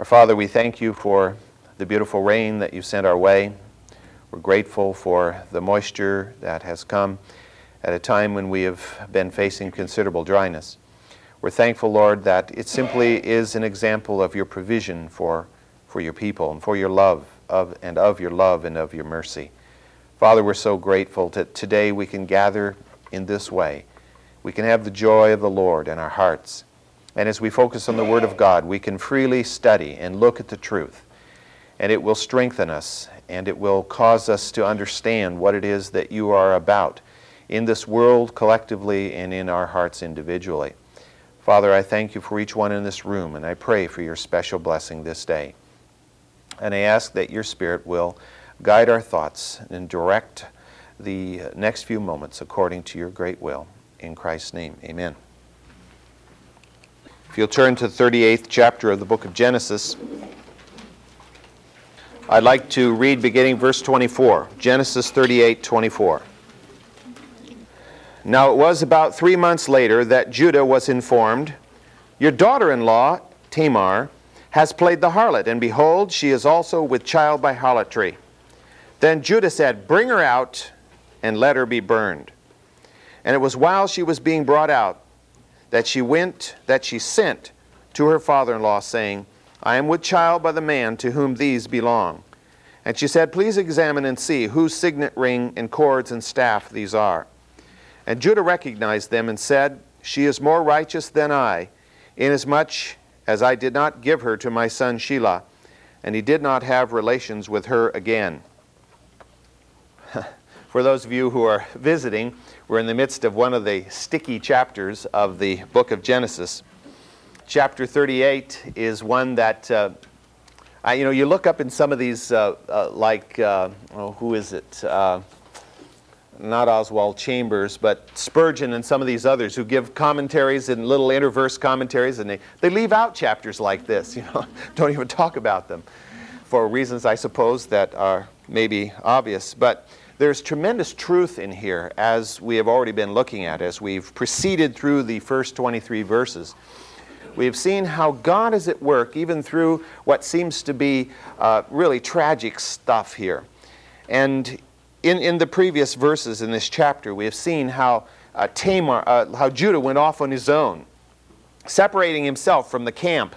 Our Father, we thank you for the beautiful rain that you sent our way. We're grateful for the moisture that has come at a time when we have been facing considerable dryness. We're thankful, Lord, that it simply is an example of your provision for, for your people and for your love of, and of your love and of your mercy. Father, we're so grateful that today we can gather in this way. We can have the joy of the Lord in our hearts. And as we focus on the Word of God, we can freely study and look at the truth. And it will strengthen us and it will cause us to understand what it is that you are about in this world collectively and in our hearts individually. Father, I thank you for each one in this room, and I pray for your special blessing this day. And I ask that your Spirit will guide our thoughts and direct the next few moments according to your great will. In Christ's name, amen. If you'll turn to the 38th chapter of the book of Genesis, I'd like to read beginning verse 24, Genesis 38 24. Now it was about three months later that Judah was informed, Your daughter in law, Tamar, has played the harlot, and behold, she is also with child by harlotry. Then Judah said, Bring her out and let her be burned. And it was while she was being brought out that she went, that she sent to her father in law, saying, I am with child by the man to whom these belong. And she said, Please examine and see whose signet ring and cords and staff these are. And Judah recognized them and said, She is more righteous than I, inasmuch as I did not give her to my son Shelah, and he did not have relations with her again. For those of you who are visiting, we're in the midst of one of the sticky chapters of the book of Genesis. Chapter 38 is one that, uh, I, you know, you look up in some of these, uh, uh, like, uh, oh, who is it? Uh, not Oswald Chambers, but Spurgeon and some of these others who give commentaries and little interverse commentaries, and they, they leave out chapters like this, you know, don't even talk about them for reasons, I suppose, that are maybe obvious. But there's tremendous truth in here, as we have already been looking at, as we've proceeded through the first 23 verses. We've seen how God is at work, even through what seems to be uh, really tragic stuff here. And in, in the previous verses in this chapter, we have seen how uh, Tamar, uh, how Judah went off on his own, separating himself from the camp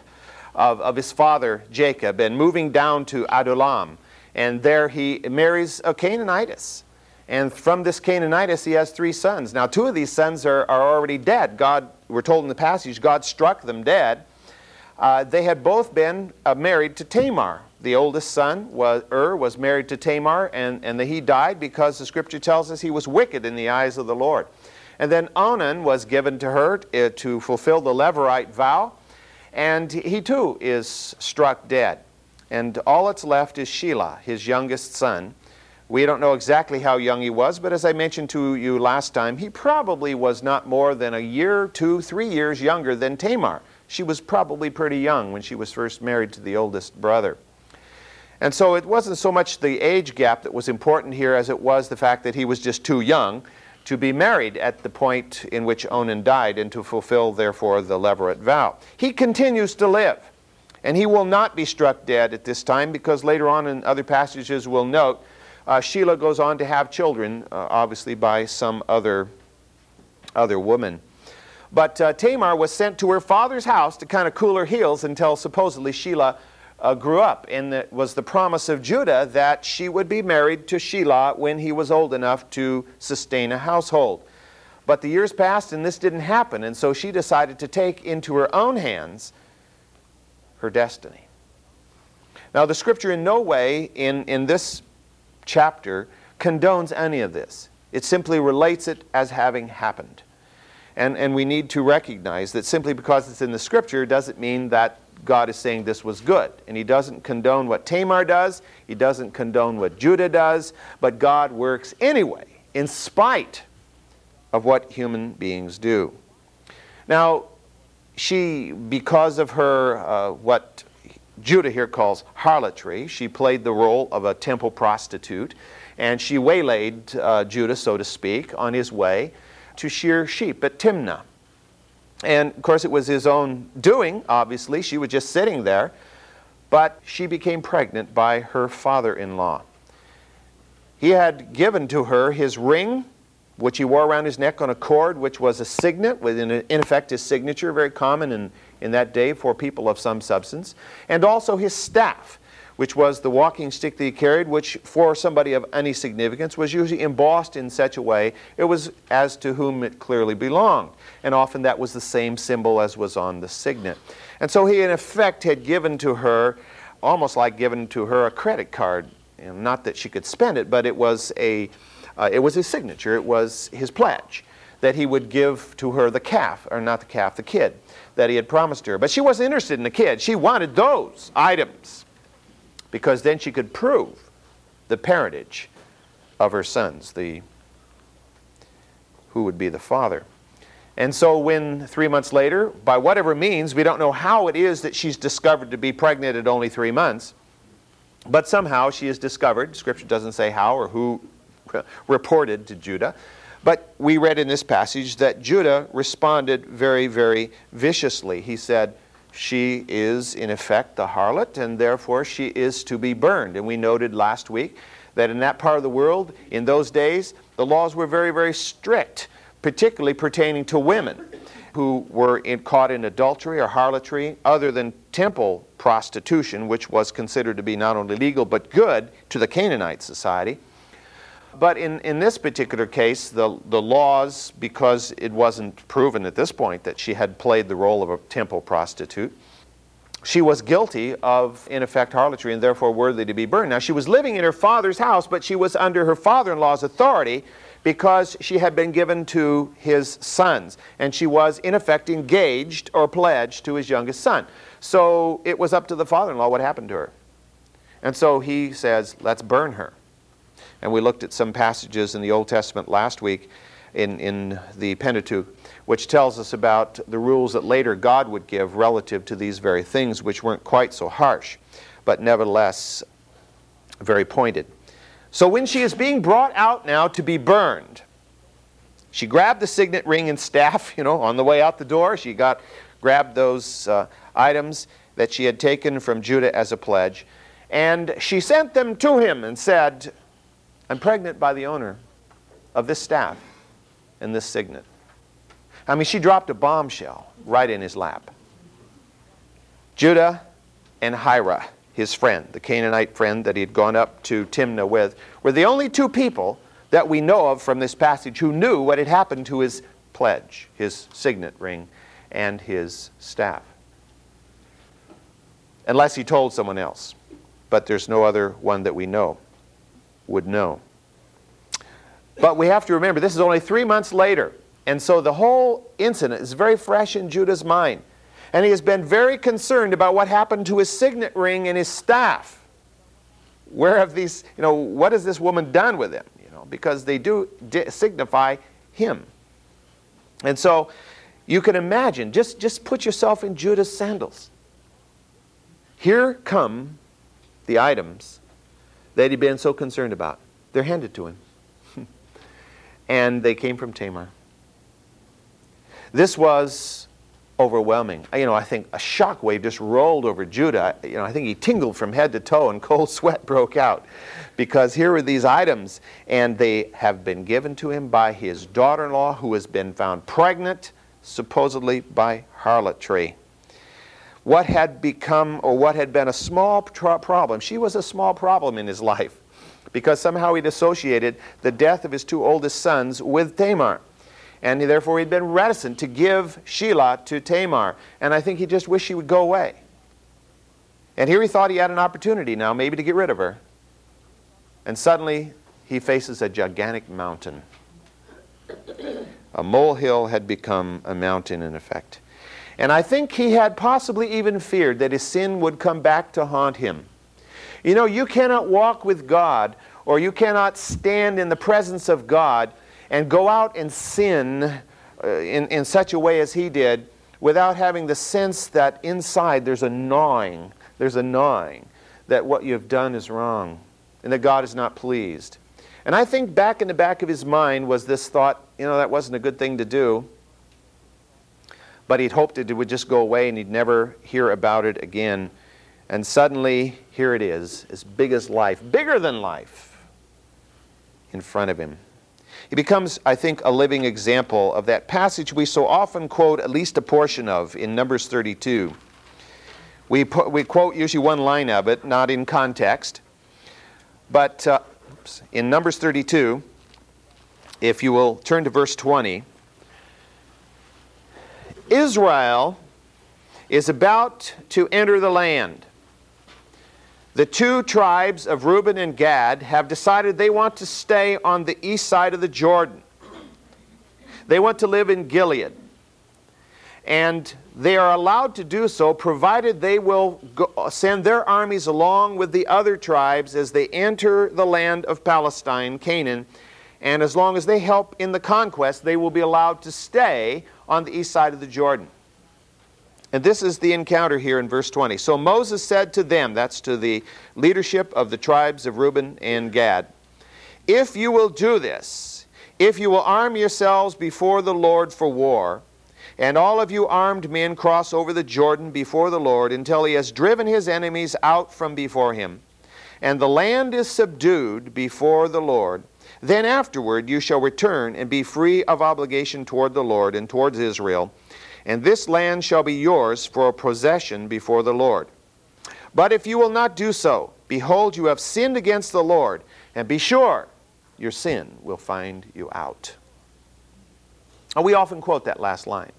of, of his father Jacob and moving down to Adullam. And there he marries a Canaanitess. And from this Canaanitess, he has three sons. Now, two of these sons are, are already dead. God, we're told in the passage, God struck them dead. Uh, they had both been uh, married to Tamar, the oldest son was Ur was married to Tamar, and, and the, he died because the scripture tells us he was wicked in the eyes of the Lord. And then Onan was given to her uh, to fulfill the Levirate vow, and he too is struck dead. And all that's left is Shelah, his youngest son. We don't know exactly how young he was, but as I mentioned to you last time, he probably was not more than a year, two, three years younger than Tamar. She was probably pretty young when she was first married to the oldest brother. And so it wasn't so much the age gap that was important here as it was the fact that he was just too young to be married at the point in which Onan died and to fulfill, therefore, the Levirate vow. He continues to live, and he will not be struck dead at this time because later on in other passages we'll note uh, Shelah goes on to have children, uh, obviously by some other, other woman. But uh, Tamar was sent to her father's house to kind of cool her heels until supposedly Shelah uh, grew up. And it was the promise of Judah that she would be married to Shelah when he was old enough to sustain a household. But the years passed and this didn't happen, and so she decided to take into her own hands her destiny. Now, the scripture in no way in, in this chapter condones any of this. It simply relates it as having happened. And, and we need to recognize that simply because it's in the scripture doesn't mean that God is saying this was good. And he doesn't condone what Tamar does, he doesn't condone what Judah does, but God works anyway, in spite of what human beings do. Now, she, because of her, uh, what Judah here calls harlotry, she played the role of a temple prostitute, and she waylaid uh, Judah, so to speak, on his way to shear sheep at Timnah. And of course, it was his own doing, obviously. She was just sitting there. but she became pregnant by her father in law. He had given to her his ring, which he wore around his neck on a cord, which was a signet, with in, in effect his signature, very common in, in that day for people of some substance, and also his staff which was the walking stick that he carried, which for somebody of any significance was usually embossed in such a way it was as to whom it clearly belonged. And often that was the same symbol as was on the signet. And so he, in effect, had given to her, almost like given to her a credit card. not that she could spend it, but it was a, uh, it was his signature. It was his pledge that he would give to her the calf, or not the calf, the kid that he had promised her. But she wasn't interested in the kid. She wanted those items because then she could prove the parentage of her sons, the who would be the father. And so when three months later, by whatever means, we don't know how it is that she's discovered to be pregnant at only three months, but somehow she is discovered. Scripture doesn't say how or who reported to Judah. But we read in this passage that Judah responded very, very viciously. He said, she is in effect the harlot, and therefore she is to be burned. And we noted last week that in that part of the world, in those days, the laws were very, very strict, particularly pertaining to women who were in, caught in adultery or harlotry, other than temple prostitution, which was considered to be not only legal but good to the Canaanite society. But in, in this particular case, the, the laws, because it wasn't proven at this point that she had played the role of a temple prostitute, she was guilty of, in effect, harlotry and therefore worthy to be burned. Now, she was living in her father's house, but she was under her father in law's authority because she had been given to his sons. And she was, in effect, engaged or pledged to his youngest son. So it was up to the father in law what happened to her. And so he says, let's burn her. And we looked at some passages in the Old Testament last week in, in the Pentateuch, which tells us about the rules that later God would give relative to these very things, which weren't quite so harsh, but nevertheless very pointed. So when she is being brought out now to be burned, she grabbed the signet ring and staff, you know, on the way out the door. She got grabbed those uh, items that she had taken from Judah as a pledge, and she sent them to him and said, I'm pregnant by the owner of this staff and this signet. I mean, she dropped a bombshell right in his lap. Judah and Hira, his friend, the Canaanite friend that he had gone up to Timnah with, were the only two people that we know of from this passage who knew what had happened to his pledge, his signet ring, and his staff. Unless he told someone else. But there's no other one that we know would know. But we have to remember, this is only three months later. And so the whole incident is very fresh in Judah's mind. And he has been very concerned about what happened to his signet ring and his staff. Where have these, you know, what has this woman done with them? You know, because they do signify him. And so you can imagine, just, just put yourself in Judah's sandals. Here come the items that he'd been so concerned about. They're handed to him. and they came from Tamar. This was overwhelming. Uh, you know, I think a shock wave just rolled over Judah. You know, I think he tingled from head to toe and cold sweat broke out because here were these items and they have been given to him by his daughter-in-law who has been found pregnant supposedly by harlotry what had become or what had been a small problem. She was a small problem in his life because somehow he'd associated the death of his two oldest sons with Tamar. And therefore he'd been reticent to give Shelah to Tamar. And I think he just wished she would go away. And here he thought he had an opportunity now, maybe to get rid of her. And suddenly he faces a gigantic mountain. A molehill had become a mountain in effect. And I think he had possibly even feared that his sin would come back to haunt him. You know, you cannot walk with God or you cannot stand in the presence of God and go out and sin uh, in, in such a way as he did without having the sense that inside there's a gnawing, there's a gnawing that what you have done is wrong and that God is not pleased. And I think back in the back of his mind was this thought, you know, that wasn't a good thing to do but he'd hoped it would just go away and he'd never hear about it again. And suddenly, here it is, as big as life, bigger than life, in front of him. He becomes, I think, a living example of that passage we so often quote at least a portion of in Numbers 32. We, we quote usually one line of it, not in context. But uh, in Numbers 32, if you will turn to verse 20, Israel is about to enter the land. The two tribes of Reuben and Gad have decided they want to stay on the east side of the Jordan. They want to live in Gilead. And they are allowed to do so provided they will go, send their armies along with the other tribes as they enter the land of Palestine, Canaan. And as long as they help in the conquest, they will be allowed to stay on the east side of the Jordan. And this is the encounter here in verse 20. So Moses said to them, that's to the leadership of the tribes of Reuben and Gad, If you will do this, if you will arm yourselves before the Lord for war, and all of you armed men cross over the Jordan before the Lord until he has driven his enemies out from before him, and the land is subdued before the Lord, then afterward you shall return and be free of obligation toward the Lord and towards Israel and this land shall be yours for a possession before the Lord. But if you will not do so, behold, you have sinned against the Lord, and be sure your sin will find you out. We often quote that last line.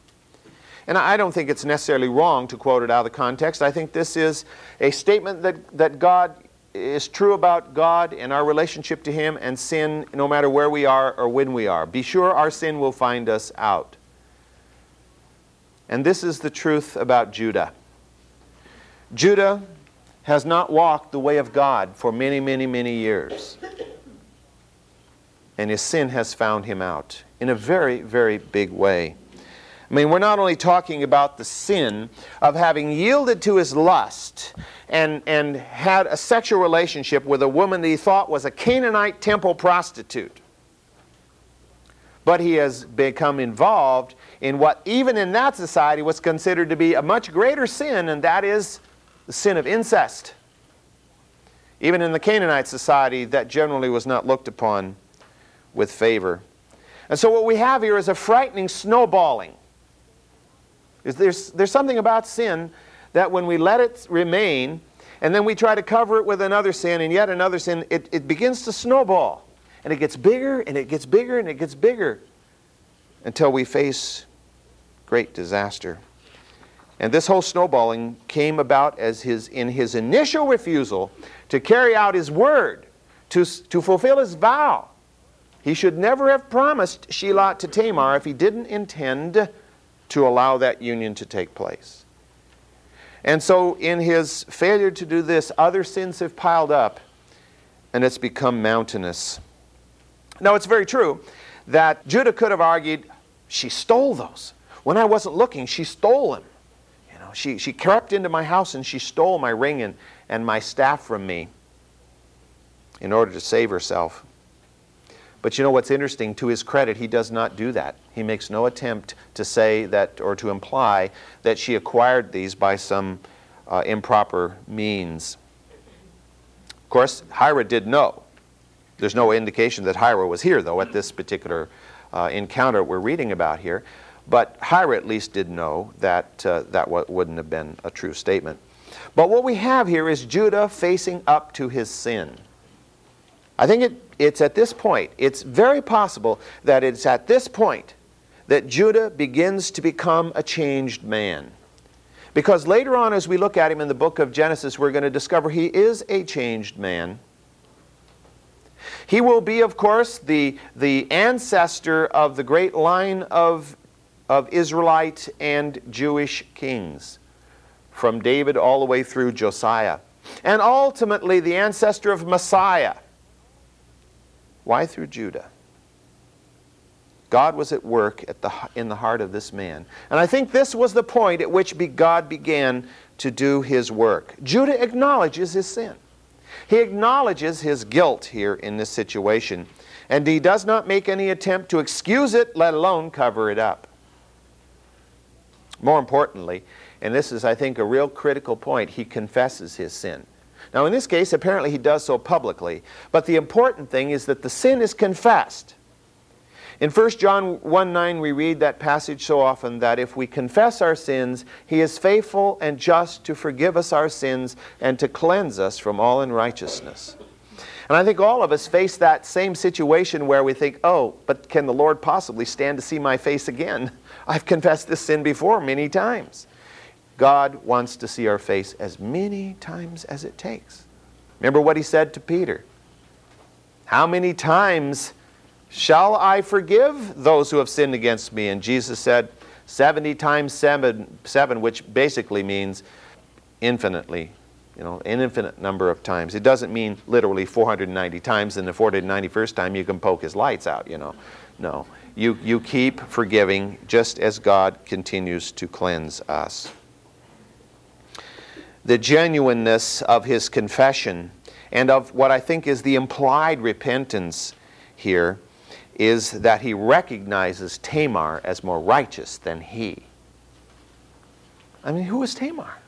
And I don't think it's necessarily wrong to quote it out of the context. I think this is a statement that, that God is true about God and our relationship to Him and sin no matter where we are or when we are. Be sure our sin will find us out. And this is the truth about Judah. Judah has not walked the way of God for many, many, many years. And his sin has found him out in a very, very big way. I mean, we're not only talking about the sin of having yielded to his lust and, and had a sexual relationship with a woman that he thought was a Canaanite temple prostitute, but he has become involved in what, even in that society, was considered to be a much greater sin, and that is the sin of incest. Even in the Canaanite society, that generally was not looked upon with favor. And so, what we have here is a frightening snowballing. There's, there's something about sin that when we let it remain, and then we try to cover it with another sin and yet another sin, it, it begins to snowball. And it gets bigger and it gets bigger and it gets bigger until we face great disaster. And this whole snowballing came about as his, in his initial refusal to carry out his word, to, to fulfill his vow. He should never have promised Shelah to Tamar if he didn't intend to allow that union to take place. And so, in his failure to do this, other sins have piled up and it's become mountainous. Now, it's very true that Judah could have argued, she stole those. When I wasn't looking, she stole them. You know, she, she crept into my house and she stole my ring and, and my staff from me in order to save herself. But you know what's interesting? To his credit, he does not do that. He makes no attempt to say that or to imply that she acquired these by some uh, improper means. Of course, Hira did know. There's no indication that Hira was here, though, at this particular uh, encounter we're reading about here. But Hira at least did know that uh, that wouldn't have been a true statement. But what we have here is Judah facing up to his sin. I think it, it's at this point, it's very possible that it's at this point that Judah begins to become a changed man. Because later on, as we look at him in the book of Genesis, we're going to discover he is a changed man. He will be, of course, the, the ancestor of the great line of of Israelite and Jewish kings, from David all the way through Josiah, and ultimately the ancestor of Messiah. Why through Judah? God was at work at the, in the heart of this man. And I think this was the point at which God began to do his work. Judah acknowledges his sin. He acknowledges his guilt here in this situation, and he does not make any attempt to excuse it, let alone cover it up. More importantly, And this is, I think, a real critical point. He confesses his sin. Now, in this case, apparently he does so publicly. But the important thing is that the sin is confessed. In 1 John 1 9, we read that passage so often that if we confess our sins, he is faithful and just to forgive us our sins and to cleanse us from all unrighteousness. And I think all of us face that same situation where we think, oh, but can the Lord possibly stand to see my face again? I've confessed this sin before many times. God wants to see our face as many times as it takes. Remember what he said to Peter How many times shall I forgive those who have sinned against me? And Jesus said, 70 times seven, seven which basically means infinitely, you know, an infinite number of times. It doesn't mean literally 490 times, and the 491st time you can poke his lights out, you know. No. You, you keep forgiving just as God continues to cleanse us the genuineness of his confession and of what I think is the implied repentance here is that he recognizes Tamar as more righteous than he. I mean, who is Tamar?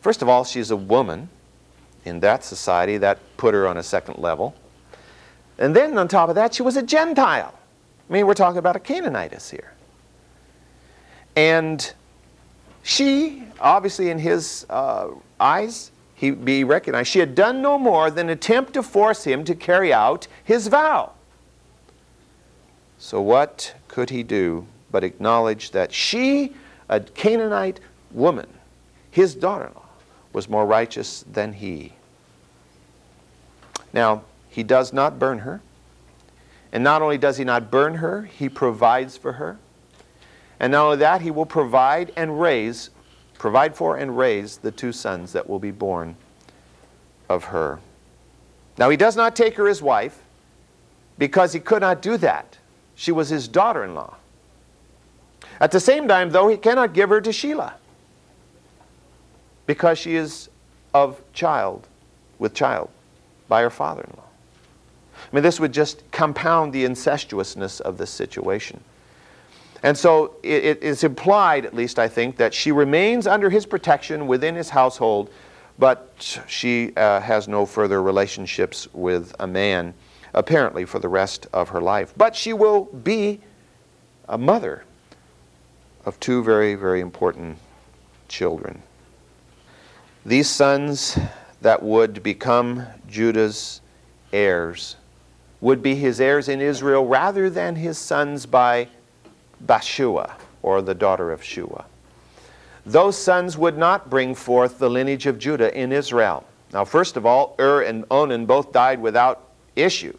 First of all, she's a woman in that society that put her on a second level. And then on top of that, she was a Gentile. I mean, we're talking about a Canaanitess here. And she, obviously, in his uh, eyes, he be recognized. She had done no more than attempt to force him to carry out his vow. So, what could he do but acknowledge that she, a Canaanite woman, his daughter in law, was more righteous than he? Now, he does not burn her. And not only does he not burn her, he provides for her. And not only that, he will provide and raise, provide for and raise the two sons that will be born of her. Now, he does not take her as wife because he could not do that. She was his daughter in law. At the same time, though, he cannot give her to Shelah because she is of child, with child, by her father in law. I mean, this would just compound the incestuousness of this situation. And so it, it is implied, at least I think, that she remains under his protection within his household, but she uh, has no further relationships with a man, apparently, for the rest of her life. But she will be a mother of two very, very important children. These sons that would become Judah's heirs would be his heirs in Israel rather than his sons by Bathshua, or the daughter of Shua. Those sons would not bring forth the lineage of Judah in Israel. Now, first of all, Ur and Onan both died without issue.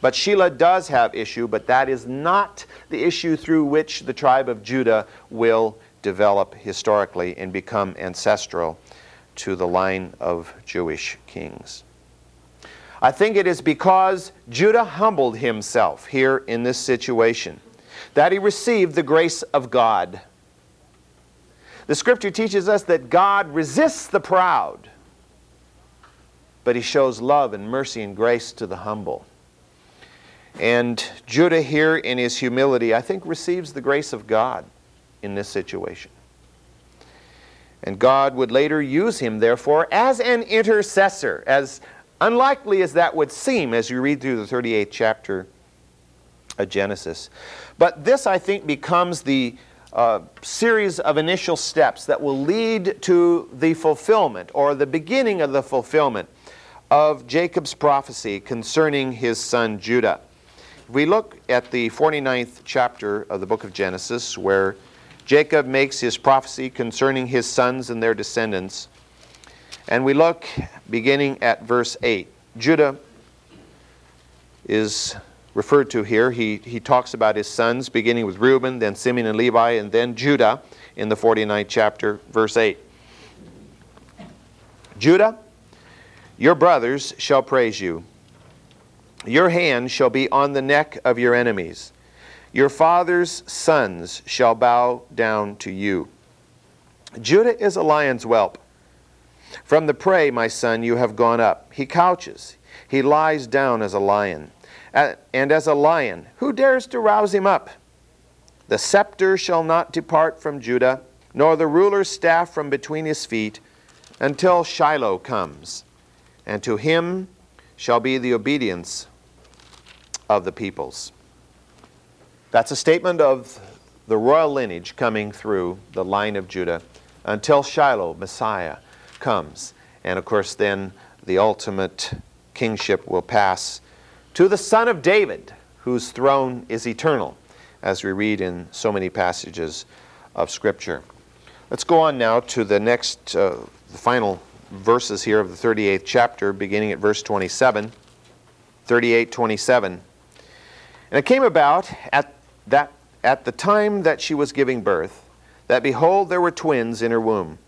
But Shelah does have issue, but that is not the issue through which the tribe of Judah will develop historically and become ancestral to the line of Jewish kings. I think it is because Judah humbled himself here in this situation that he received the grace of God. The scripture teaches us that God resists the proud, but he shows love and mercy and grace to the humble. And Judah, here in his humility, I think receives the grace of God in this situation. And God would later use him, therefore, as an intercessor, as unlikely as that would seem as you read through the 38th chapter of Genesis. But this, I think, becomes the uh, series of initial steps that will lead to the fulfillment or the beginning of the fulfillment of Jacob's prophecy concerning his son Judah. If we look at the 49th chapter of the book of Genesis, where Jacob makes his prophecy concerning his sons and their descendants, and we look beginning at verse 8. Judah is referred to here. He, he talks about his sons, beginning with Reuben, then Simeon and Levi, and then Judah in the 49th chapter, verse 8. Judah, your brothers shall praise you. Your hand shall be on the neck of your enemies. Your father's sons shall bow down to you. Judah is a lion's whelp. From the prey, my son, you have gone up. He couches. He lies down as a lion and as a lion. Who dares to rouse him up? The scepter shall not depart from Judah, nor the ruler's staff from between his feet, until Shiloh comes, and to him shall be the obedience of the peoples. That's a statement of the royal lineage coming through the line of Judah until Shiloh, Messiah, comes. And of course, then the ultimate kingship will pass to the Son of David, whose throne is eternal, as we read in so many passages of Scripture. Let's go on now to the next, uh, the final verses here of the 38th chapter, beginning at verse 27. 38 27. And it came about at, that, at the time that she was giving birth, that behold, there were twins in her womb.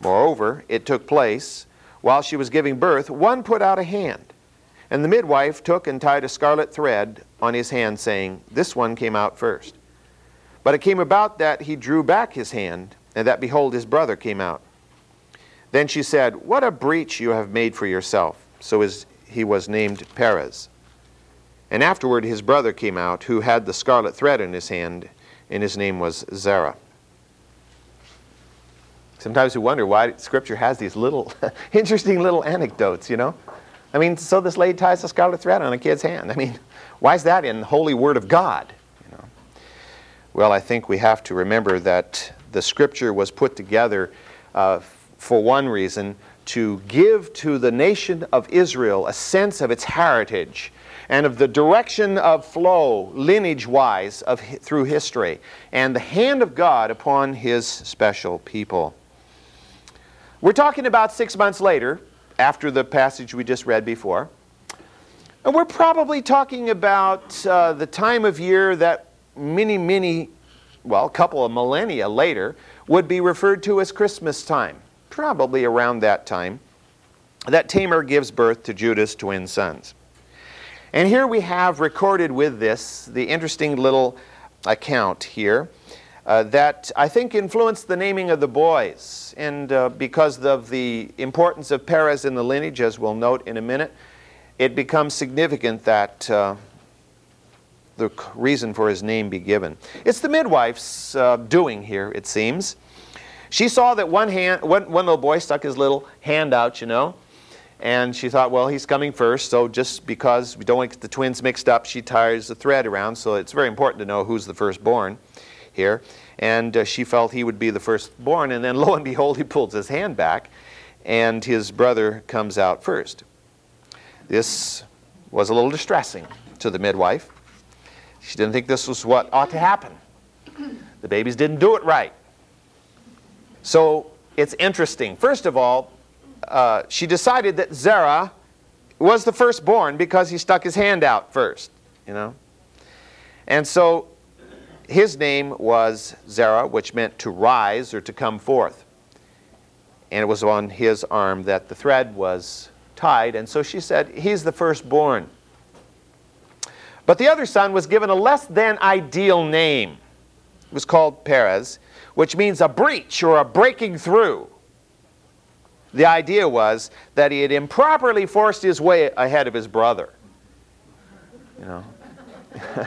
Moreover, it took place, while she was giving birth, one put out a hand. And the midwife took and tied a scarlet thread on his hand, saying, This one came out first. But it came about that he drew back his hand, and that behold, his brother came out. Then she said, What a breach you have made for yourself. So his, he was named Perez. And afterward his brother came out, who had the scarlet thread in his hand, and his name was Zerah. Sometimes we wonder why Scripture has these little, interesting little anecdotes, you know? I mean, so this lady ties a scarlet thread on a kid's hand. I mean, why is that in the holy word of God? You know? Well, I think we have to remember that the scripture was put together uh, for one reason to give to the nation of Israel a sense of its heritage and of the direction of flow, lineage wise, through history, and the hand of God upon his special people. We're talking about six months later, after the passage we just read before. And we're probably talking about uh, the time of year that many, many, well, a couple of millennia later, would be referred to as Christmas time, probably around that time, that Tamar gives birth to Judah's twin sons. And here we have recorded with this the interesting little account here uh, that I think influenced the naming of the boys. And uh, because of the importance of Perez in the lineage, as we'll note in a minute, it becomes significant that uh, the reason for his name be given. It's the midwife's uh, doing here, it seems. She saw that one, hand, one, one little boy stuck his little hand out, you know, and she thought, well, he's coming first, so just because we don't want the twins mixed up, she ties the thread around, so it's very important to know who's the firstborn here. And uh, she felt he would be the firstborn, and then lo and behold, he pulls his hand back, and his brother comes out first. This was a little distressing to the midwife. She didn't think this was what ought to happen. The babies didn't do it right. So it's interesting. First of all, uh, she decided that Zerah was the firstborn because he stuck his hand out first, you know. And so his name was Zerah, which meant to rise or to come forth. And it was on his arm that the thread was tied. And so she said, He's the firstborn. But the other son was given a less than ideal name. It was called Perez, which means a breach or a breaking through. The idea was that he had improperly forced his way ahead of his brother. You know.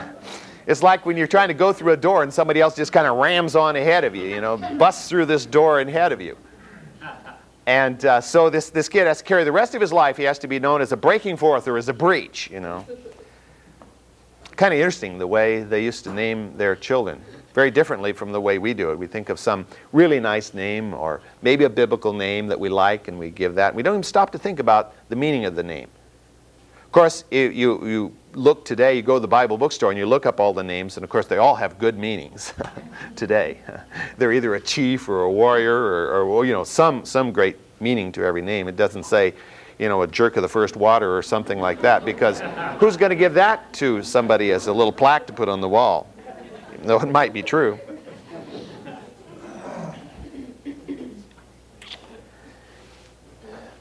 it's like when you're trying to go through a door and somebody else just kind of rams on ahead of you, you know, busts through this door ahead of you. And uh, so this, this kid has to carry the rest of his life, he has to be known as a breaking forth or as a breach, you know. Kind of interesting the way they used to name their children. Very differently from the way we do it. We think of some really nice name or maybe a biblical name that we like and we give that. We don't even stop to think about the meaning of the name. Of course, you, you, look today, you go to the Bible bookstore and you look up all the names, and of course, they all have good meanings today. They're either a chief or a warrior or, or, you know, some, some great meaning to every name. It doesn't say, you know, a jerk of the first water or something like that, because who's going to give that to somebody as a little plaque to put on the wall? Though it might be true.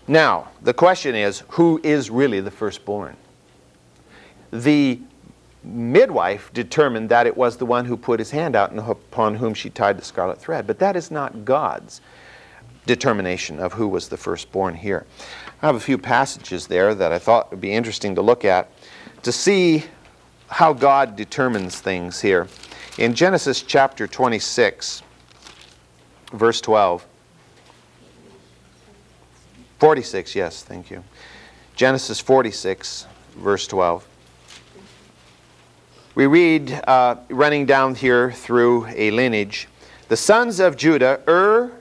Now, the question is who is really the firstborn? The midwife determined that it was the one who put his hand out and upon whom she tied the scarlet thread, but that is not God's determination of who was the firstborn here. I have a few passages there that I thought would be interesting to look at to see how God determines things here. In Genesis chapter 26, verse 12. 46, yes, thank you. Genesis 46, verse 12. We read, uh, running down here through a lineage, the sons of Judah, Ur,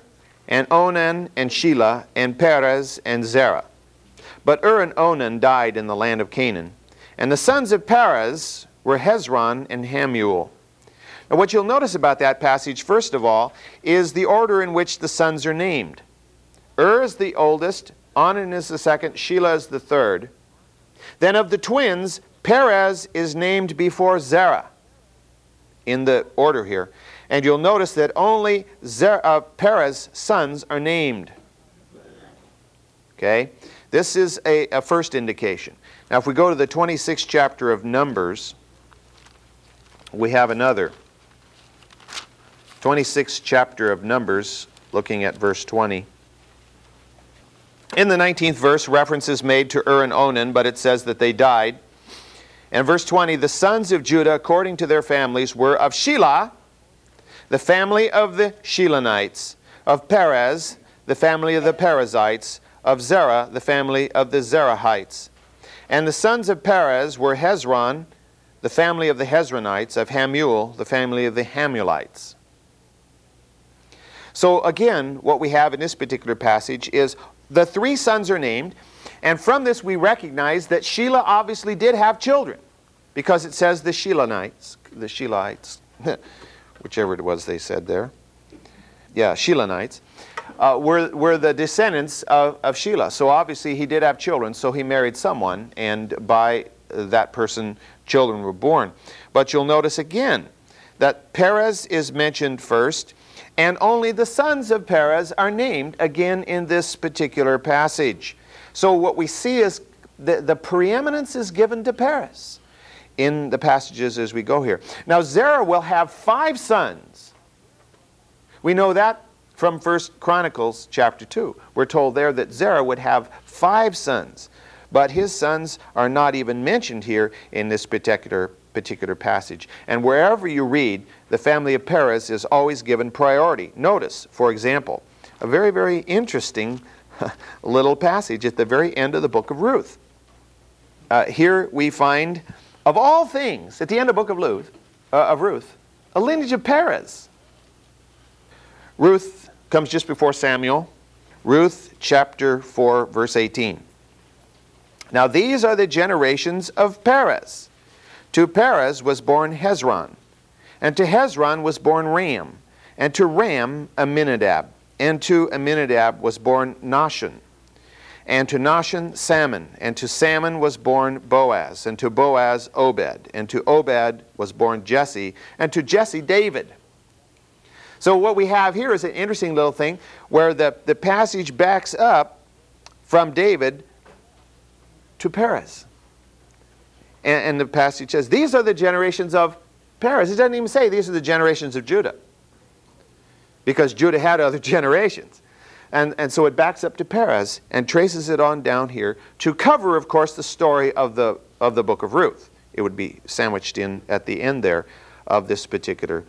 and Onan, and Shelah, and Perez, and Zerah. But Ur and Onan died in the land of Canaan. And the sons of Perez were Hezron and Hamul. Now, what you'll notice about that passage, first of all, is the order in which the sons are named. Ur is the oldest, Onan is the second, Shelah is the third. Then of the twins, Perez is named before Zerah in the order here. And you'll notice that only Zer- uh, Perez's sons are named. Okay? This is a, a first indication. Now, if we go to the 26th chapter of Numbers, we have another. 26th chapter of Numbers, looking at verse 20. In the 19th verse, reference is made to Ur and Onan, but it says that they died. And verse 20, the sons of Judah, according to their families, were of Shelah, the family of the Shelanites, of Perez, the family of the Perezites, of Zerah, the family of the Zerahites. And the sons of Perez were Hezron, the family of the Hezronites, of Hamul, the family of the Hamulites. So again, what we have in this particular passage is the three sons are named, and from this we recognize that Shelah obviously did have children, because it says the Shelanites, the Shelites, whichever it was they said there. Yeah, Shelanites. Uh, were, were the descendants of, of Shelah. So obviously he did have children, so he married someone, and by that person, children were born. But you'll notice again that Perez is mentioned first, and only the sons of Perez are named again in this particular passage. So what we see is the, the preeminence is given to Perez in the passages as we go here. Now, Zerah will have five sons. We know that from First Chronicles chapter 2. We're told there that Zerah would have five sons, but his sons are not even mentioned here in this particular particular passage. And wherever you read, the family of Perez is always given priority. Notice, for example, a very, very interesting little passage at the very end of the book of Ruth. Uh, here we find, of all things, at the end of the book of Ruth, uh, of Ruth, a lineage of Perez. Ruth comes just before Samuel. Ruth chapter 4, verse 18. Now these are the generations of Perez. To Perez was born Hezron, and to Hezron was born Ram, and to Ram Amminadab, and to Amminadab was born Nahshon, and to Nahshon Salmon, and to Salmon was born Boaz, and to Boaz Obed, and to Obed was born Jesse, and to Jesse David. So what we have here is an interesting little thing where the, the passage backs up from David to Perez. And, and the passage says, These are the generations of Perez. It doesn't even say these are the generations of Judah. Because Judah had other generations. And, and so it backs up to Perez and traces it on down here to cover, of course, the story of the, of the book of Ruth. It would be sandwiched in at the end there of this particular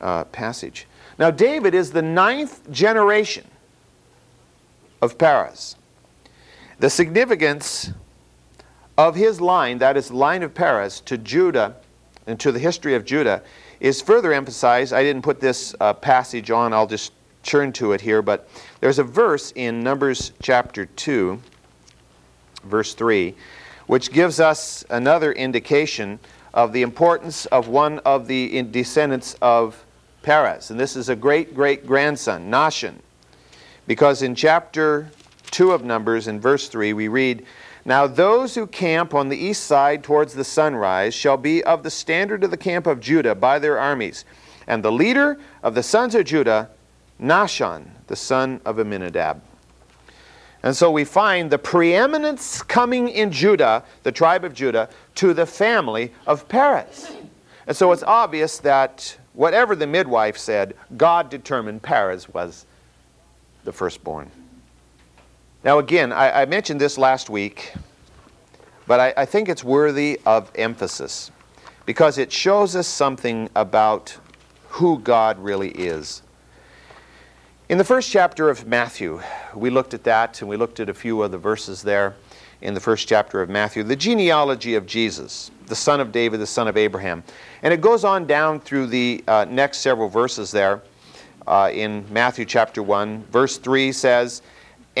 uh, passage. Now, David is the ninth generation of Perez. The significance of his line, that is, the line of Perez, to Judah and to the history of Judah, is further emphasized. I didn't put this uh, passage on, I'll just turn to it here, but there's a verse in Numbers chapter 2, verse 3, which gives us another indication of the importance of one of the descendants of Perez. And this is a great great grandson, Nahshon. Because in chapter 2 of Numbers, in verse 3, we read, Now those who camp on the east side towards the sunrise shall be of the standard of the camp of Judah by their armies. And the leader of the sons of Judah, Nahshon, the son of Amminadab. And so we find the preeminence coming in Judah, the tribe of Judah, to the family of Perez. And so it's obvious that whatever the midwife said, God determined Perez was the firstborn. Now, again, I, I mentioned this last week, but I, I think it's worthy of emphasis because it shows us something about who God really is. In the first chapter of Matthew, we looked at that and we looked at a few of the verses there in the first chapter of Matthew, the genealogy of Jesus, the son of David, the son of Abraham. And it goes on down through the uh, next several verses there uh, in Matthew chapter 1. Verse 3 says,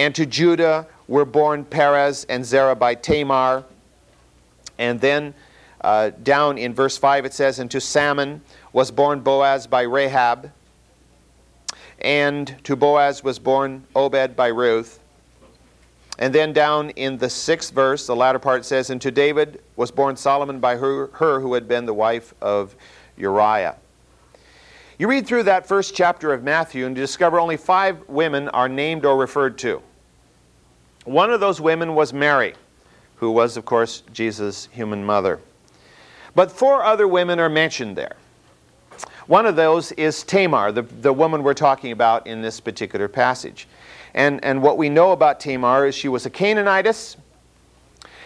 And to Judah were born Perez and Zerah by Tamar. And then uh, down in verse 5 it says, And to Salmon was born Boaz by Rahab. And to Boaz was born Obed by Ruth. And then down in the sixth verse, the latter part says, And to David was born Solomon by her, her who had been the wife of Uriah. You read through that first chapter of Matthew and you discover only five women are named or referred to. One of those women was Mary, who was, of course, Jesus' human mother. But four other women are mentioned there. One of those is Tamar, the, the woman we're talking about in this particular passage. And, and what we know about Tamar is she was a Canaanitess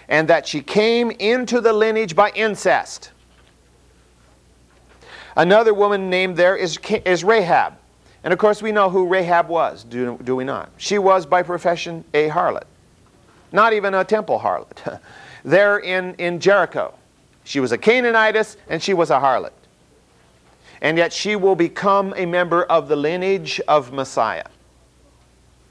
and that she came into the lineage by incest. Another woman named there is, is Rahab. And of course, we know who Rahab was, do, do we not? She was by profession a harlot, not even a temple harlot. there in, in Jericho, she was a Canaanitess and she was a harlot. And yet she will become a member of the lineage of Messiah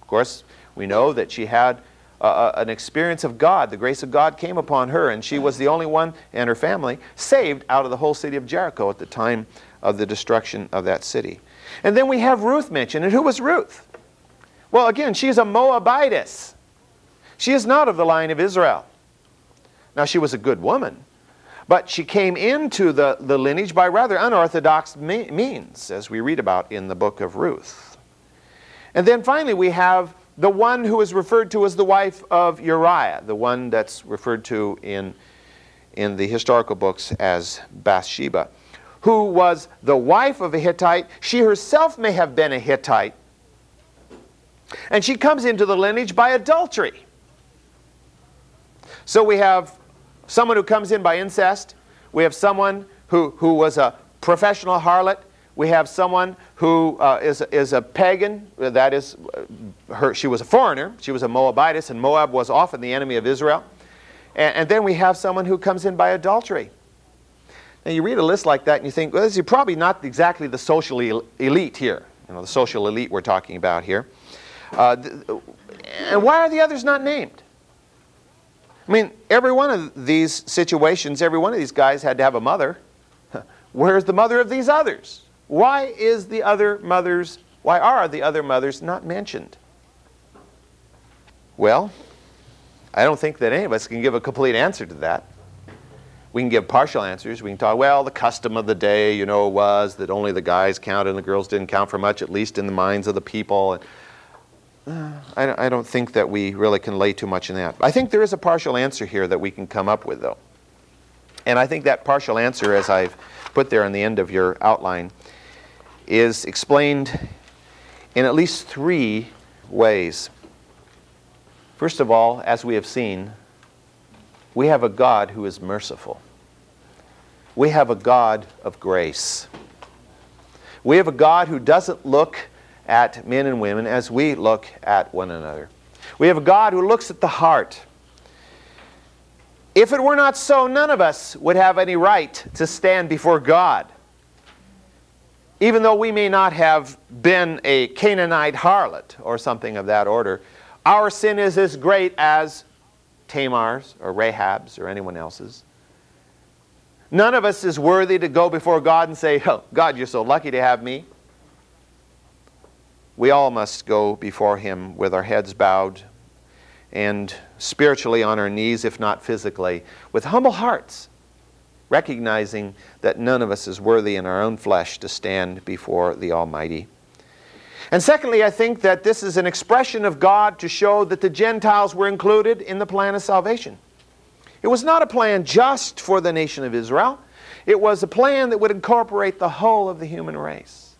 Of course, we know that she had an experience of God. The grace of God came upon her, and she was the only one and her family saved out of the whole city of Jericho at the time of the destruction of that city. And then we have Ruth mentioned. And who was Ruth? Well, again, she is a Moabitess. She is not of the line of Israel. Now, she was a good woman, but she came into the, the lineage by rather unorthodox me- means, as we read about in the book of Ruth. And then finally, we have the one who is referred to as the wife of Uriah, the one that's referred to in, in the historical books as Bathsheba, who was the wife of a Hittite. She herself may have been a Hittite. And she comes into the lineage by adultery. So we have someone who comes in by incest. We have someone who, who was a professional harlot we have someone who uh, is is, a pagan, that is, uh, her, she was a foreigner, she was a Moabitess, and Moab was often the enemy of Israel. And, and then we have someone who comes in by adultery. Now you read a list like that and you think, well, this is probably not exactly the social elite here, you know, the social elite we're talking about here. Uh, and why are the others not named? I mean, every one of these situations, every one of these guys had to have a mother. Where's the mother of these others? Why is the other mothers, why are the other mothers not mentioned? Well, I don't think that any of us can give a complete answer to that. We can give partial answers. We can talk, well, the custom of the day, you know, was that only the guys counted and the girls didn't count for much, at least in the minds of the people. And, uh, I, I don't think that we really can lay too much in that. I think there is a partial answer here that we can come up with, though. And I think that partial answer, as I've put there on the end of your outline, is explained in at least three ways. First of all, as we have seen, we have a God who is merciful. We have a God of grace. We have a God who doesn't look at men and women as we look at one another. We have a God who looks at the heart. If it were not so, none of us would have any right to stand before God even though we may not have been a Canaanite harlot or something of that order, our sin is as great as Tamar's or Rahab's or anyone else's. None of us is worthy to go before God and say, Oh, God, you're so lucky to have me. We all must go before Him with our heads bowed and spiritually on our knees, if not physically, with humble hearts recognizing that none of us is worthy in our own flesh to stand before the Almighty. And secondly, I think that this is an expression of God to show that the Gentiles were included in the plan of salvation. It was not a plan just for the nation of Israel, it was a plan that would incorporate the whole of the human race.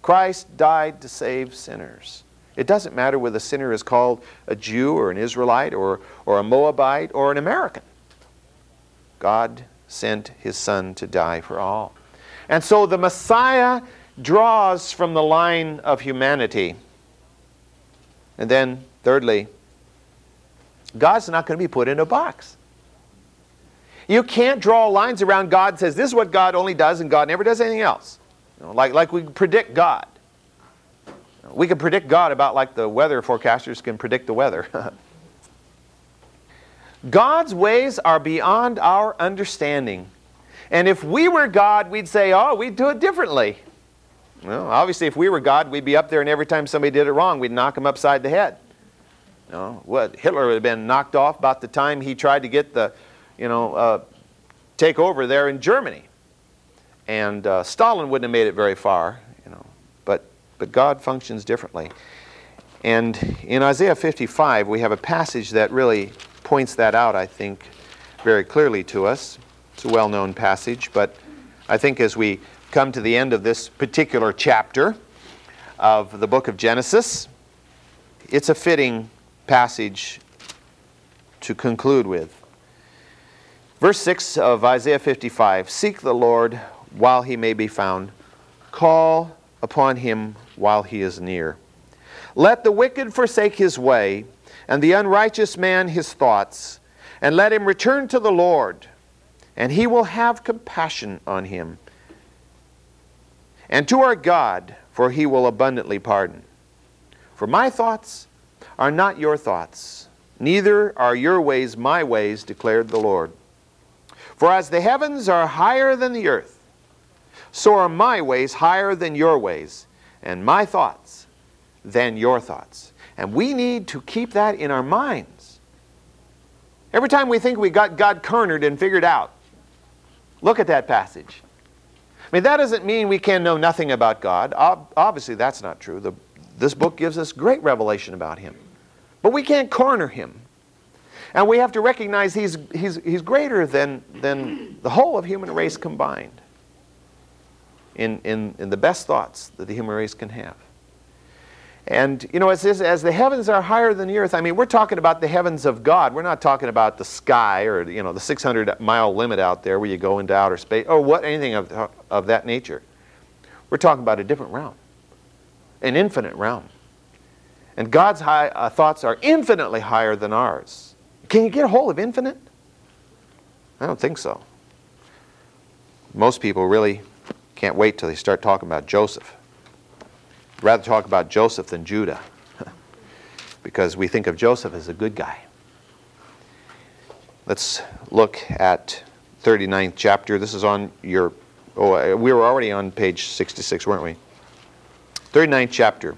Christ died to save sinners. It doesn't matter whether the sinner is called a Jew or an Israelite or, or a Moabite or an American. God sent his son to die for all. And so the Messiah draws from the line of humanity And then, thirdly, God's not going to be put in a box. You can't draw lines around God says this is what God only does and God never does anything else. You know, like, like we predict God. We can predict God about like the weather forecasters can predict the weather. God's ways are beyond our understanding. And if we were God, we'd say, oh, we'd do it differently. Well, obviously, if we were God, we'd be up there, and every time somebody did it wrong, we'd knock them upside the head. You know, what Hitler would have been knocked off about the time he tried to get the, you know, uh, take over there in Germany, and uh, Stalin wouldn't have made it very far. You know, but but God functions differently. And in Isaiah 55, we have a passage that really points that out. I think very clearly to us. It's a well-known passage, but I think as we come to the end of this particular chapter of the book of Genesis, it's a fitting passage to conclude with. Verse 6 of Isaiah 55 Seek the Lord while he may be found, call upon him while he is near. Let the wicked forsake his way, and the unrighteous man his thoughts, and let him return to the Lord, and he will have compassion on him and to our God, for he will abundantly pardon. For my thoughts are not your thoughts, neither are your ways my ways, declared the Lord. For as the heavens are higher than the earth, so are my ways higher than your ways, and my thoughts than your thoughts. And we need to keep that in our minds. Every time we think we got God cornered and figured out, look at that passage. I mean, that doesn't mean we can know nothing about God. Ob- obviously, that's not true. The, this book gives us great revelation about Him. But we can't corner Him. And we have to recognize He's, he's, he's greater than, than the whole of human race combined in, in, in the best thoughts that the human race can have. And, you know, as, as the heavens are higher than the earth, I mean, we're talking about the heavens of God. We're not talking about the sky or, you know, the 600 mile limit out there where you go into outer space or what, anything of, of that nature. We're talking about a different realm, an infinite realm. And God's high, uh, thoughts are infinitely higher than ours. Can you get a hold of infinite? I don't think so. Most people really can't wait till they start talking about Joseph rather talk about Joseph than Judah because we think of Joseph as a good guy. Let's look at 39th chapter. This is on your, oh, uh, we were already on page 66, weren't we? 39th chapter.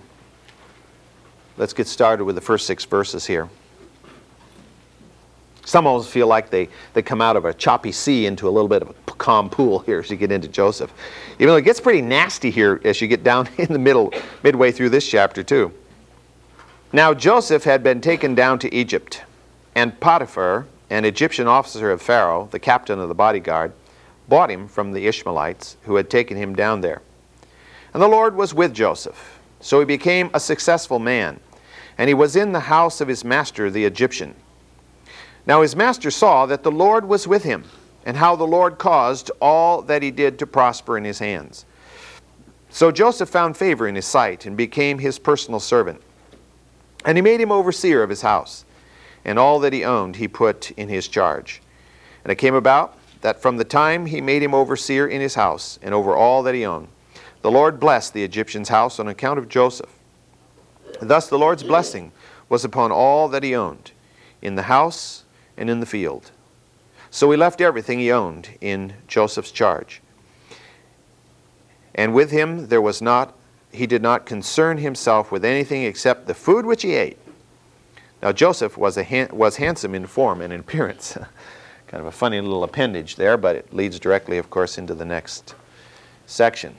Let's get started with the first six verses here. Some almost feel like they, they come out of a choppy sea into a little bit of a calm pool here as you get into Joseph. Even though it gets pretty nasty here as you get down in the middle, midway through this chapter, too. Now Joseph had been taken down to Egypt, and Potiphar, an Egyptian officer of Pharaoh, the captain of the bodyguard, bought him from the Ishmaelites who had taken him down there. And the Lord was with Joseph, so he became a successful man, and he was in the house of his master the Egyptian. Now his master saw that the Lord was with him, and how the Lord caused all that he did to prosper in his hands. So Joseph found favor in his sight and became his personal servant. And he made him overseer of his house, and all that he owned he put in his charge. And it came about that from the time he made him overseer in his house and over all that he owned, the Lord blessed the Egyptian's house on account of Joseph. Thus the Lord's blessing was upon all that he owned, in the house and in the field. So he left everything he owned in Joseph's charge. And with him there was not, he did not concern himself with anything except the food which he ate. Now Joseph was, a, was handsome in form and in appearance. kind of a funny little appendage there, but it leads directly, of course, into the next section.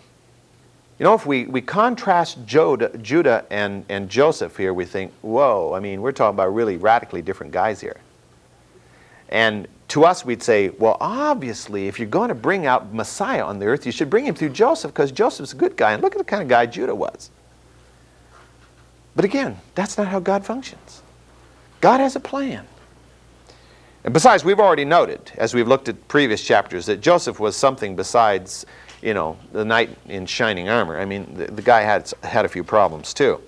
You know, if we, we contrast Judah, Judah and, and Joseph here, we think, whoa, I mean, we're talking about really radically different guys here. And to us, we'd say, well, obviously, if you're going to bring out Messiah on the earth, you should bring him through Joseph because Joseph's a good guy. And look at the kind of guy Judah was. But again, that's not how God functions. God has a plan. And besides, we've already noted, as we've looked at previous chapters, that Joseph was something besides, you know, the knight in shining armor. I mean, the, the guy had, had a few problems too.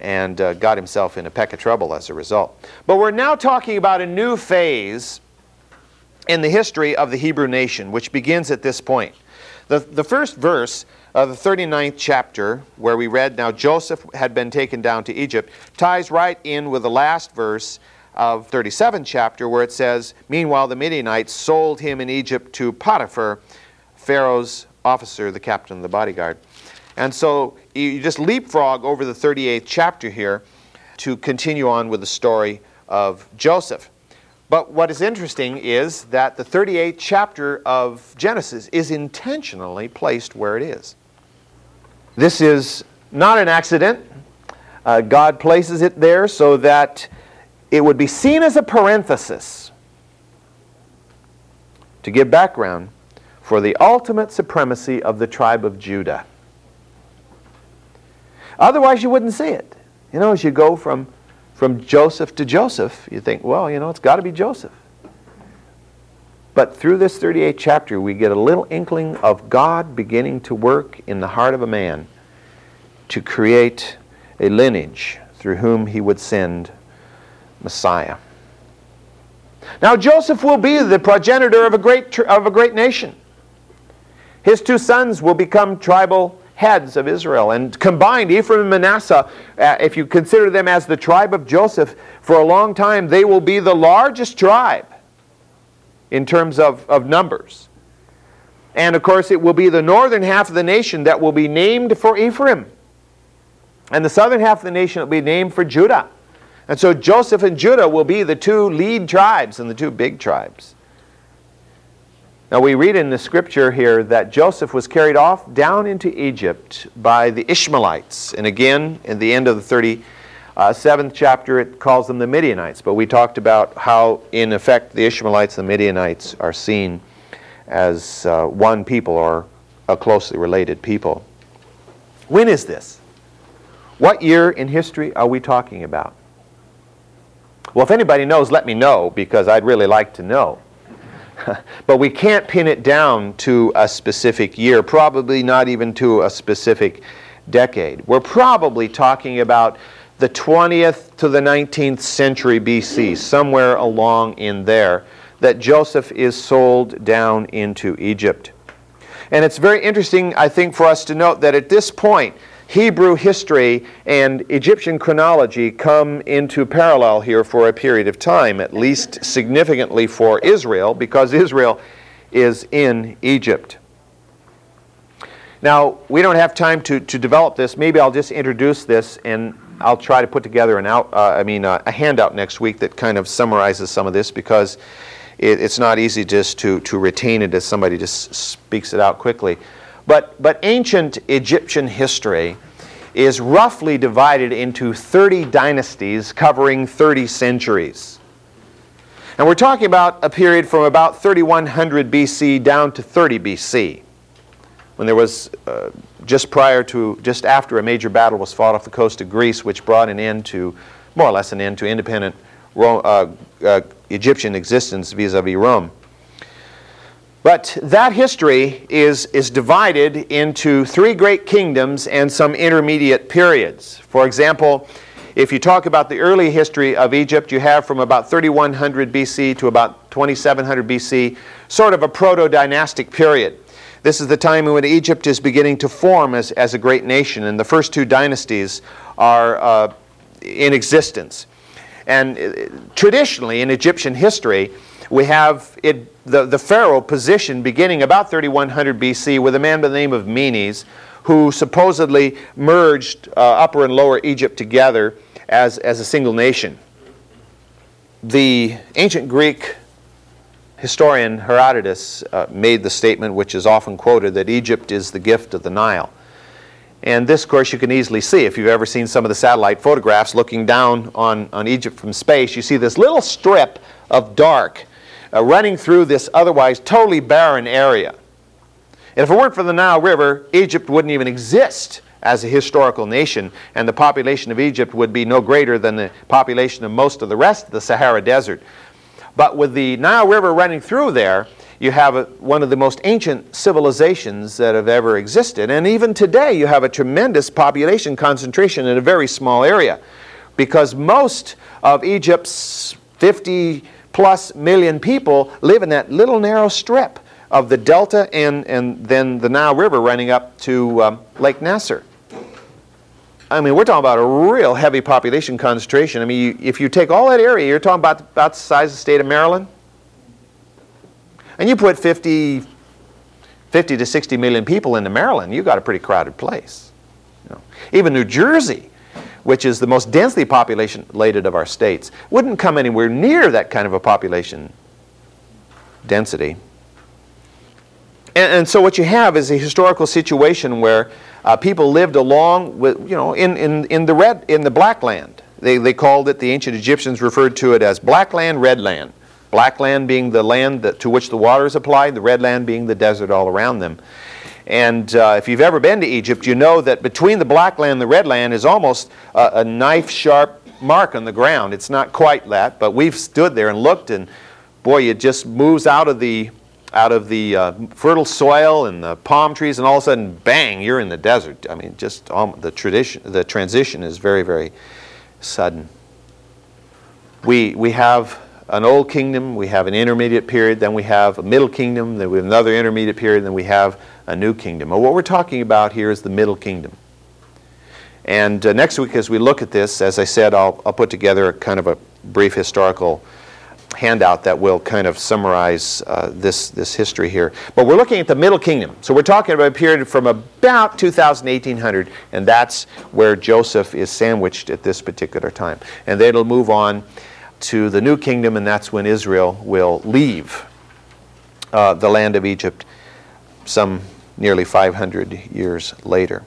and uh, got himself in a peck of trouble as a result. But we're now talking about a new phase in the history of the Hebrew nation, which begins at this point. The, the first verse of the 39th chapter, where we read, Now Joseph had been taken down to Egypt, ties right in with the last verse of 37th chapter, where it says, Meanwhile, the Midianites sold him in Egypt to Potiphar, Pharaoh's officer, the captain of the bodyguard. And so you just leapfrog over the 38th chapter here to continue on with the story of Joseph. But what is interesting is that the 38th chapter of Genesis is intentionally placed where it is. This is not an accident. Uh, God places it there so that it would be seen as a parenthesis to give background for the ultimate supremacy of the tribe of Judah. Otherwise, you wouldn't see it. You know, as you go from, from Joseph to Joseph, you think, well, you know, it's got to be Joseph. But through this 38th chapter, we get a little inkling of God beginning to work in the heart of a man to create a lineage through whom he would send Messiah. Now, Joseph will be the progenitor of a great, of a great nation. His two sons will become tribal heads of Israel. And combined, Ephraim and Manasseh, uh, if you consider them as the tribe of Joseph, for a long time, they will be the largest tribe in terms of, of numbers. And of course, it will be the northern half of the nation that will be named for Ephraim. And the southern half of the nation will be named for Judah. And so Joseph and Judah will be the two lead tribes and the two big tribes. Now we read in the scripture here that Joseph was carried off down into Egypt by the Ishmaelites. And again, in the end of the 37th chapter, it calls them the Midianites. But we talked about how, in effect, the Ishmaelites and the Midianites are seen as uh, one people or a closely related people. When is this? What year in history are we talking about? Well, if anybody knows, let me know because I'd really like to know. but we can't pin it down to a specific year, probably not even to a specific decade. We're probably talking about the 20th to the 19th century BC, somewhere along in there, that Joseph is sold down into Egypt. And it's very interesting, I think, for us to note that at this point, Hebrew history and Egyptian chronology come into parallel here for a period of time, at least significantly for Israel, because Israel is in Egypt. Now, we don't have time to, to develop this. Maybe I'll just introduce this and I'll try to put together an out, uh, I mean, uh, a handout next week that kind of summarizes some of this because it, it's not easy just to, to retain it as somebody just speaks it out quickly. But, but ancient Egyptian history is roughly divided into 30 dynasties covering 30 centuries. And we're talking about a period from about 3100 BC down to 30 BC, when there was uh, just prior to, just after a major battle was fought off the coast of Greece, which brought an end to, more or less an end to independent uh, uh, Egyptian existence vis a vis Rome. But that history is, is divided into three great kingdoms and some intermediate periods. For example, if you talk about the early history of Egypt, you have from about 3100 BC to about 2700 BC, sort of a proto dynastic period. This is the time when Egypt is beginning to form as, as a great nation, and the first two dynasties are uh, in existence. And uh, traditionally, in Egyptian history, we have it, the, the pharaoh position beginning about 3100 BC with a man by the name of Menes, who supposedly merged uh, Upper and Lower Egypt together as, as a single nation. The ancient Greek historian Herodotus uh, made the statement, which is often quoted, that Egypt is the gift of the Nile. And this, of course, you can easily see. If you've ever seen some of the satellite photographs looking down on, on Egypt from space, you see this little strip of dark uh, running through this otherwise totally barren area. And if it weren't for the Nile River, Egypt wouldn't even exist as a historical nation, and the population of Egypt would be no greater than the population of most of the rest of the Sahara Desert. But with the Nile River running through there, you have a, one of the most ancient civilizations that have ever existed. And even today, you have a tremendous population concentration in a very small area because most of Egypt's 50 plus million people live in that little narrow strip of the delta and, and then the Nile River running up to um, Lake Nasser. I mean, we're talking about a real heavy population concentration. I mean, you, if you take all that area, you're talking about, about the size of the state of Maryland. And you put 50, 50 to 60 million people into Maryland, you've got a pretty crowded place. You know. Even New Jersey, which is the most densely populated of our states, wouldn't come anywhere near that kind of a population density. And, and so what you have is a historical situation where uh, people lived along with, you know, in, in, in the red, in the black land. They, they called it, the ancient Egyptians referred to it as black land, red land. Black land being the land that, to which the water is applied, the red land being the desert all around them. And uh, if you've ever been to Egypt, you know that between the black land and the red land is almost a, a knife sharp mark on the ground. It's not quite that, but we've stood there and looked, and boy, it just moves out of the out of the uh, fertile soil and the palm trees, and all of a sudden, bang, you're in the desert. I mean, just um, the tradition, the transition is very, very sudden. We we have an old kingdom, we have an intermediate period, then we have a middle kingdom, then we have another intermediate period, then we have a new kingdom. And what we're talking about here is the middle kingdom. And uh, next week, as we look at this, as I said, I'll, I'll put together a kind of a brief historical handout that will kind of summarize uh, this, this history here. But we're looking at the Middle Kingdom. So we're talking about a period from about 2000 1800, and that's where Joseph is sandwiched at this particular time. And then it'll move on to the New Kingdom, and that's when Israel will leave uh, the land of Egypt some nearly 500 years later.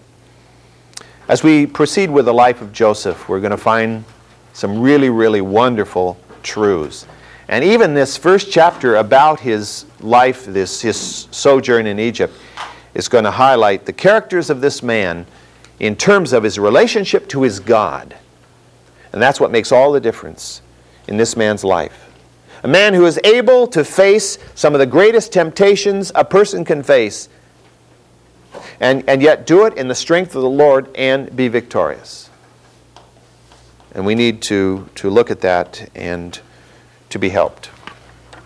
As we proceed with the life of Joseph, we're going to find some really, really wonderful truths. And even this first chapter about his life, this, his sojourn in Egypt, is going to highlight the characters of this man in terms of his relationship to his God. And that's what makes all the difference in this man's life. A man who is able to face some of the greatest temptations a person can face, and, and yet do it in the strength of the Lord and be victorious. And we need to, to look at that and to be helped.